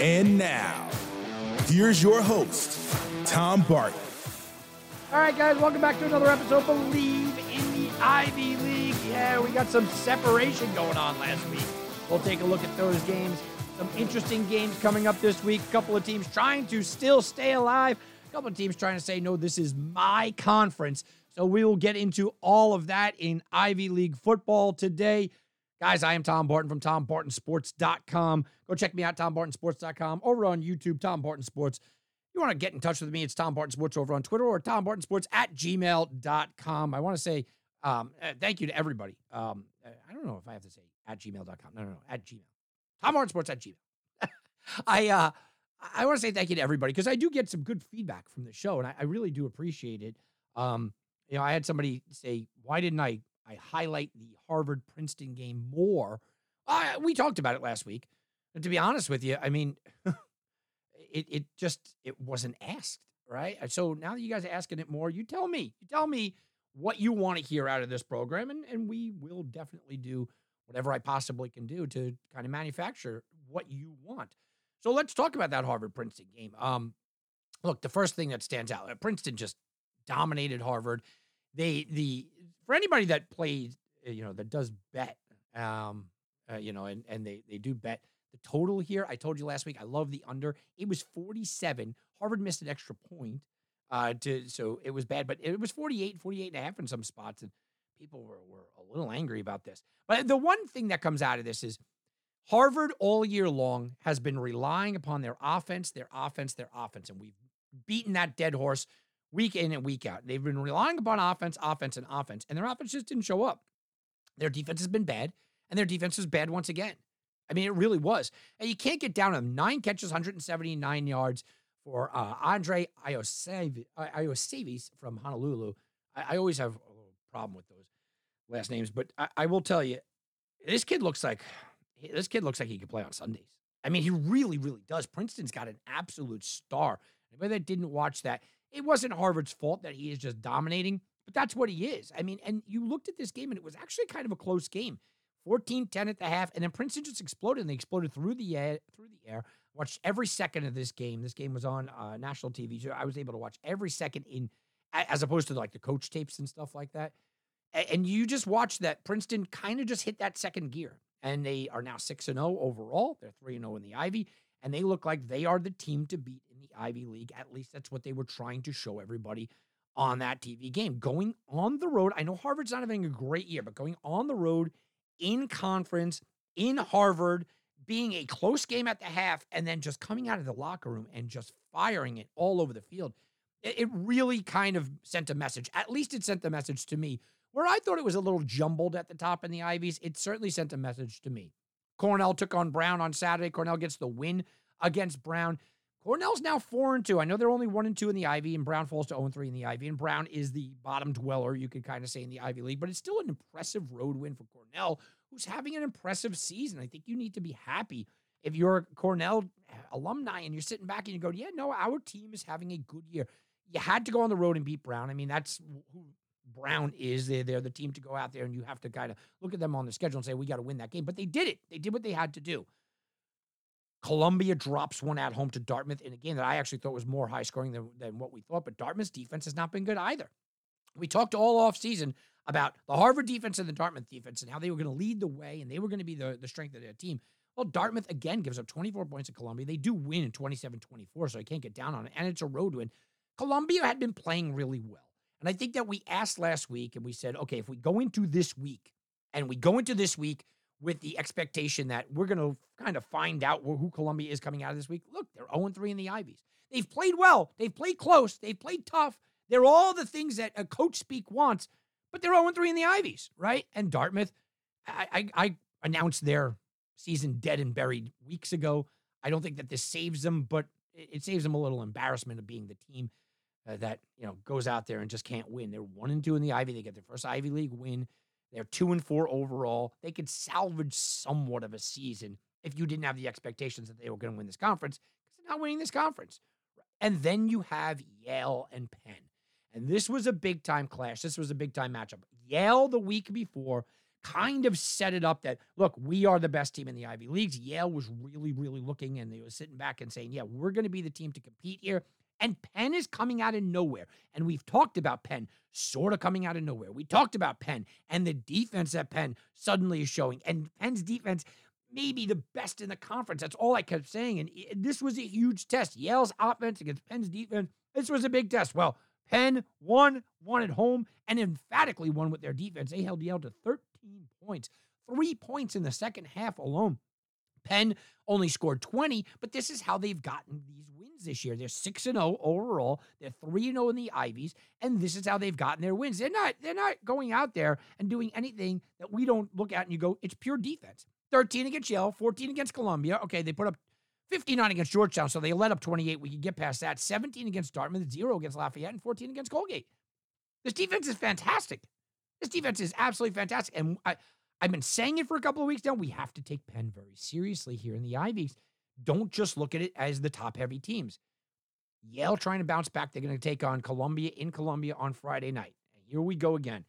And now, here's your host, Tom Barton. All right, guys, welcome back to another episode. Bleav in the Ivy League. Yeah, we got some separation going on last week. We'll take a look at those games. Some interesting games coming up this week. A couple of teams trying to still stay alive. A couple of teams trying to say, no, this is my conference. So we will get into all of that in Ivy League football today. Guys, I am Tom Barton from TomBartonSports.com. Go check me out, TomBartonSports.com, over on YouTube, Tom Barton Sports. You want to get in touch with me, it's Tom Barton Sports over on Twitter or Tom Barton Sports at gmail.com. I want to say um, uh, thank you to everybody. Um, uh, I don't know if I have to say at gmail.com. No, no, no, at gmail. Tom Barton Sports at gmail. I, uh, I want to say thank you to everybody because I do get some good feedback from the show and I, I really do appreciate it. Um, you know, I had somebody say, why didn't I I highlight the Harvard Princeton game more. Uh, we talked about it last week. And to be honest with you, I mean, it it just it wasn't asked, right? So now that you guys are asking it more, you tell me. You tell me what you want to hear out of this program, and, and we will definitely do whatever I possibly can do to kind of manufacture what you want. So let's talk about that Harvard Princeton game. Um, look, the first thing that stands out, uh, Princeton just dominated Harvard. They the for anybody that plays, uh, you know, that does bet, um, uh, you know, and and they they do bet the total here. I told you last week. I love the under. It was 47. Harvard missed an extra point, uh, to so it was bad, but it was 48, 48 and a half in some spots, and people were were a little angry about this. But the one thing that comes out of this is. Harvard all year long has been relying upon their offense, their offense, their offense, and we've beaten that dead horse week in and week out. They've been relying upon offense, offense, and offense, and their offense just didn't show up. Their defense has been bad, and their defense was bad once again. I mean, it really was. And you can't get down on nine catches, 179 yards for uh, Andrei Iosivas from Honolulu. I, I, always have a little problem with those last names, but I, I will tell you, this kid looks like this kid looks like he could play on Sundays. I mean, he really, really does. Princeton's got an absolute star. Anybody that didn't watch that, it wasn't Harvard's fault that he is just dominating, but that's what he is. I mean, and you looked at this game and it was actually kind of a close game. 14-10 at the half, and then Princeton just exploded, and they exploded through the air. Through the air. Watched every second of this game. This game was on uh, national TV, so I was able to watch every second in, as opposed to like the coach tapes and stuff like that. And you just watch that Princeton kind of just hit that second gear, and they are now six and zero oh overall. They're three and zero oh in the Ivy, and they look like they are the team to beat in the Ivy League. At least that's what they were trying to show everybody on that TV game. Going on the road, I know Harvard's not having a great year, but going on the road in conference in Harvard, being a close game at the half, and then just coming out of the locker room and just firing it all over the field. It really kind of sent a message. At least it sent the message to me. Where I thought it was a little jumbled at the top in the Ivies, it certainly sent a message to me. Cornell took on Brown on Saturday. Cornell gets the win against Brown. Cornell's now four and two. I know they're only one and two in the Ivy, and Brown falls to 0 and 3 in the Ivy. And Brown is the bottom dweller, you could kind of say, in the Ivy League, but it's still an impressive road win for Cornell, who's having an impressive season. I think you need to be happy if you're a Cornell alumni and you're sitting back and you go, Yeah, no, our team is having a good year. You had to go on the road and beat Brown. I mean, that's who Brown is. They're, they're the team to go out there, and you have to kind of look at them on the schedule and say, We got to win that game. But they did it, they did what they had to do. Columbia drops one at home to Dartmouth in a game that I actually thought was more high scoring than, than what we thought, but Dartmouth's defense has not been good either. We talked all off season about the Harvard defense and the Dartmouth defense and how they were going to lead the way and they were going to be the, the strength of their team. Well, Dartmouth again gives up 24 points to Columbia. They do win in 27 24, so I can't get down on it. And it's a road win. Columbia had been playing really well. And I think that we asked last week and we said, okay, if we go into this week and we go into this week with the expectation that we're going to kind of find out who Columbia is coming out of this week. Look, they're 0 3 in the Ivies. They've played well. They've played close. They've played tough. They're all the things that a coach speak wants, but they're 0 3 in the Ivies, right? And Dartmouth, I, I, I announced their season dead and buried weeks ago. I don't think that this saves them, but it saves them a little embarrassment of being the team uh, that you know goes out there and just can't win. They're one and two in the Ivy. They get their first Ivy League win. They're two and four overall. They could salvage somewhat of a season if you didn't have the expectations that they were going to win this conference because they're not winning this conference. And then you have Yale and Penn. And this was a big time clash. This was a big time matchup. Yale the week before kind of set it up that look, we are the best team in the Ivy Leagues. Yale was really, really looking and they were sitting back and saying, Yeah, we're going to be the team to compete here. And Penn is coming out of nowhere. And we've talked about Penn sort of coming out of nowhere. We talked about Penn and the defense that Penn suddenly is showing. And Penn's defense may be the best in the conference. That's all I kept saying. And this was a huge test. Yale's offense against Penn's defense. This was a big test. Well, Penn won, won at home, and emphatically won with their defense. They held Yale to 13 points, three points in the second half alone. Penn only scored 20, but this is how they've gotten these wins this year. They're 6 and 0 overall. They're 3 and 0 in the Ivies, and this is how they've gotten their wins. They're not they're not going out there and doing anything that we don't look at and you go, it's pure defense. 13 against Yale, 14 against Columbia. Okay, they put up 59 against Georgetown, so they let up 28. We can get past that. 17 against Dartmouth, 0 against Lafayette, and 14 against Colgate. This defense is fantastic. This defense is absolutely fantastic. And I, I've been saying it for a couple of weeks now. We have to take Penn very seriously here in the Ivies. Don't just look at it as the top heavy teams. Yale trying to bounce back. They're going to take on Columbia in Columbia on Friday night. And here we go again.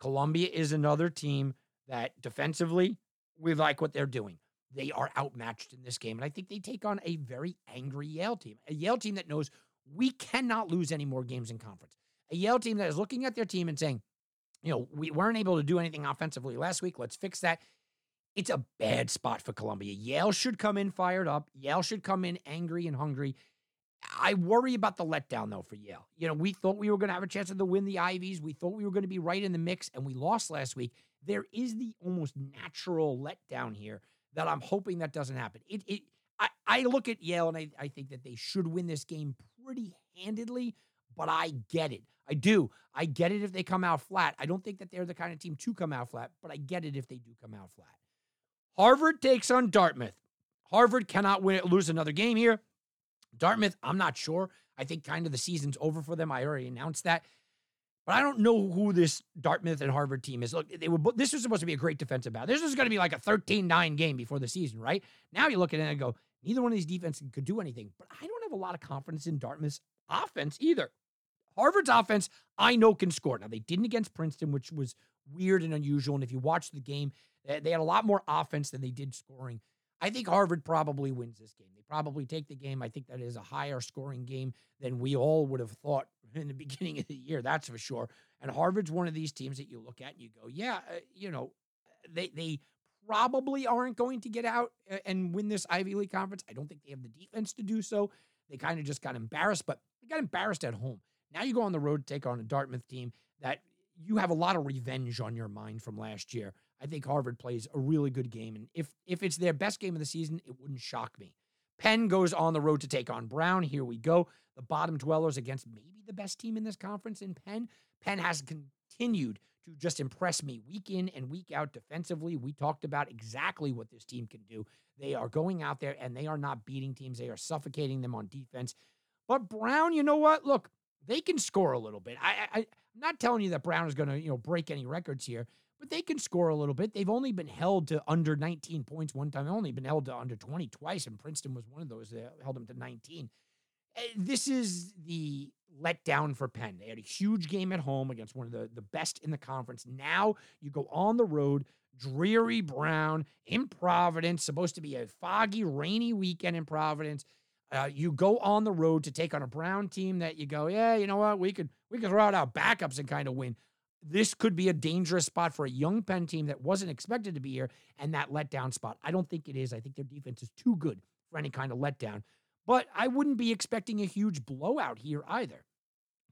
Columbia is another team that defensively, we like what they're doing. They are outmatched in this game. And I think they take on a very angry Yale team, a Yale team that knows we cannot lose any more games in conference. A Yale team that is looking at their team and saying, you know, we weren't able to do anything offensively last week. Let's fix that. It's a bad spot for Columbia. Yale should come in fired up. Yale should come in angry and hungry. I worry about the letdown though for Yale. You know, we thought we were going to have a chance to win the Ivies. We thought we were going to be right in the mix, and we lost last week. There is the almost natural letdown here that I'm hoping that doesn't happen. It, it I, I look at Yale and I, I think that they should win this game pretty handedly, but I get it. I do. I get it if they come out flat. I don't think that they're the kind of team to come out flat, but I get it if they do come out flat. Harvard takes on Dartmouth. Harvard cannot win, lose another game here. Dartmouth, I'm not sure. I think kind of the season's over for them. I already announced that. But I don't know who this Dartmouth and Harvard team is. Look, they were this was supposed to be a great defensive battle. This was going to be like a 13-9 game before the season, right? Now you look at it and go, neither one of these defenses could do anything. But I don't have a lot of confidence in Dartmouth's offense either. Harvard's offense, I know can score. Now, they didn't against Princeton, which was weird and unusual. And if you watch the game, they had a lot more offense than they did scoring. I think Harvard probably wins this game. They probably take the game. I think that is a higher scoring game than we all would have thought in the beginning of the year. That's for sure. And Harvard's one of these teams that you look at and you go, yeah, uh, you know, they they probably aren't going to get out and win this Ivy League conference. I don't think they have the defense to do so. They kind of just got embarrassed, but they got embarrassed at home. Now you go on the road to take on a Dartmouth team that you have a lot of revenge on your mind from last year. I think Harvard plays a really good game, and if if it's their best game of the season, it wouldn't shock me. Penn goes on the road to take on Brown. Here we go. The bottom dwellers against maybe the best team in this conference in Penn. Penn has continued to just impress me week in and week out defensively. We talked about exactly what this team can do. They are going out there and they are not beating teams, they are suffocating them on defense. But Brown, you know what? Look, they can score a little bit. I, I, I'm not telling you that Brown is going to, you know, break any records here, but they can score a little bit. They've only been held to under 19 points one time. They've only been held to under 20 twice, and Princeton was one of those that held them to 19. Eh, this is the letdown for Penn. They had a huge game at home against one of the, the best in the conference. Now you go on the road, dreary Brown in Providence, supposed to be a foggy, rainy weekend in Providence. Uh, you go on the road to take on a Brown team that you go, yeah, you know what, we could we could throw out our backups and kind of win. This could be a dangerous spot for a young Penn team that wasn't expected to be here, and that letdown spot. I don't think it is. I think their defense is too good for any kind of letdown. But I wouldn't be expecting a huge blowout here either.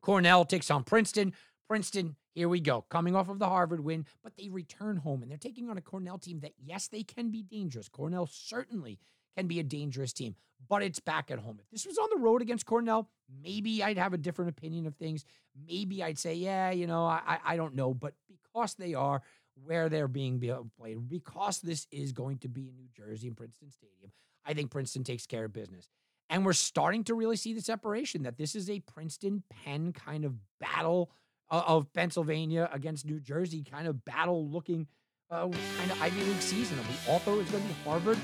Cornell takes on Princeton. Princeton, here we go, coming off of the Harvard win, but they return home and they're taking on a Cornell team that, yes, they can be dangerous. Cornell certainly can be a dangerous team, but it's back at home. If this was on the road against Cornell, maybe I'd have a different opinion of things. Maybe I'd say, yeah, you know, I, I don't know. But because they are where they're being played, because this is going to be in New Jersey and Princeton Stadium, I think Princeton takes care of business. And we're starting to really see the separation that this is a Princeton Penn kind of battle of Pennsylvania against New Jersey, kind of battle looking uh, kind of Ivy League season. We all thought it going to be Harvard.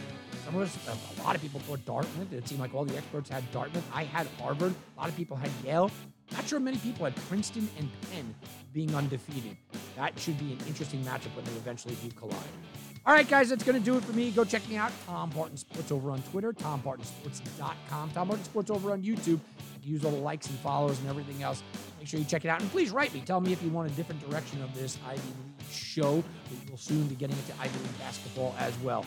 Some of us, a lot of people thought Dartmouth. It seemed like all the experts had Dartmouth. I had Harvard. A lot of people had Yale. Not sure many people had Princeton and Penn being undefeated. That should be an interesting matchup when they eventually do collide. All right, guys, that's going to do it for me. Go check me out, Tom Barton Sports over on Twitter, TomBartonSports.com, Tom Barton Sports over on YouTube. use all the likes and follows and everything else. Make sure you check it out. And please write me. Tell me if you want a different direction of this Ivy League show. We will soon be getting into Ivy League basketball as well.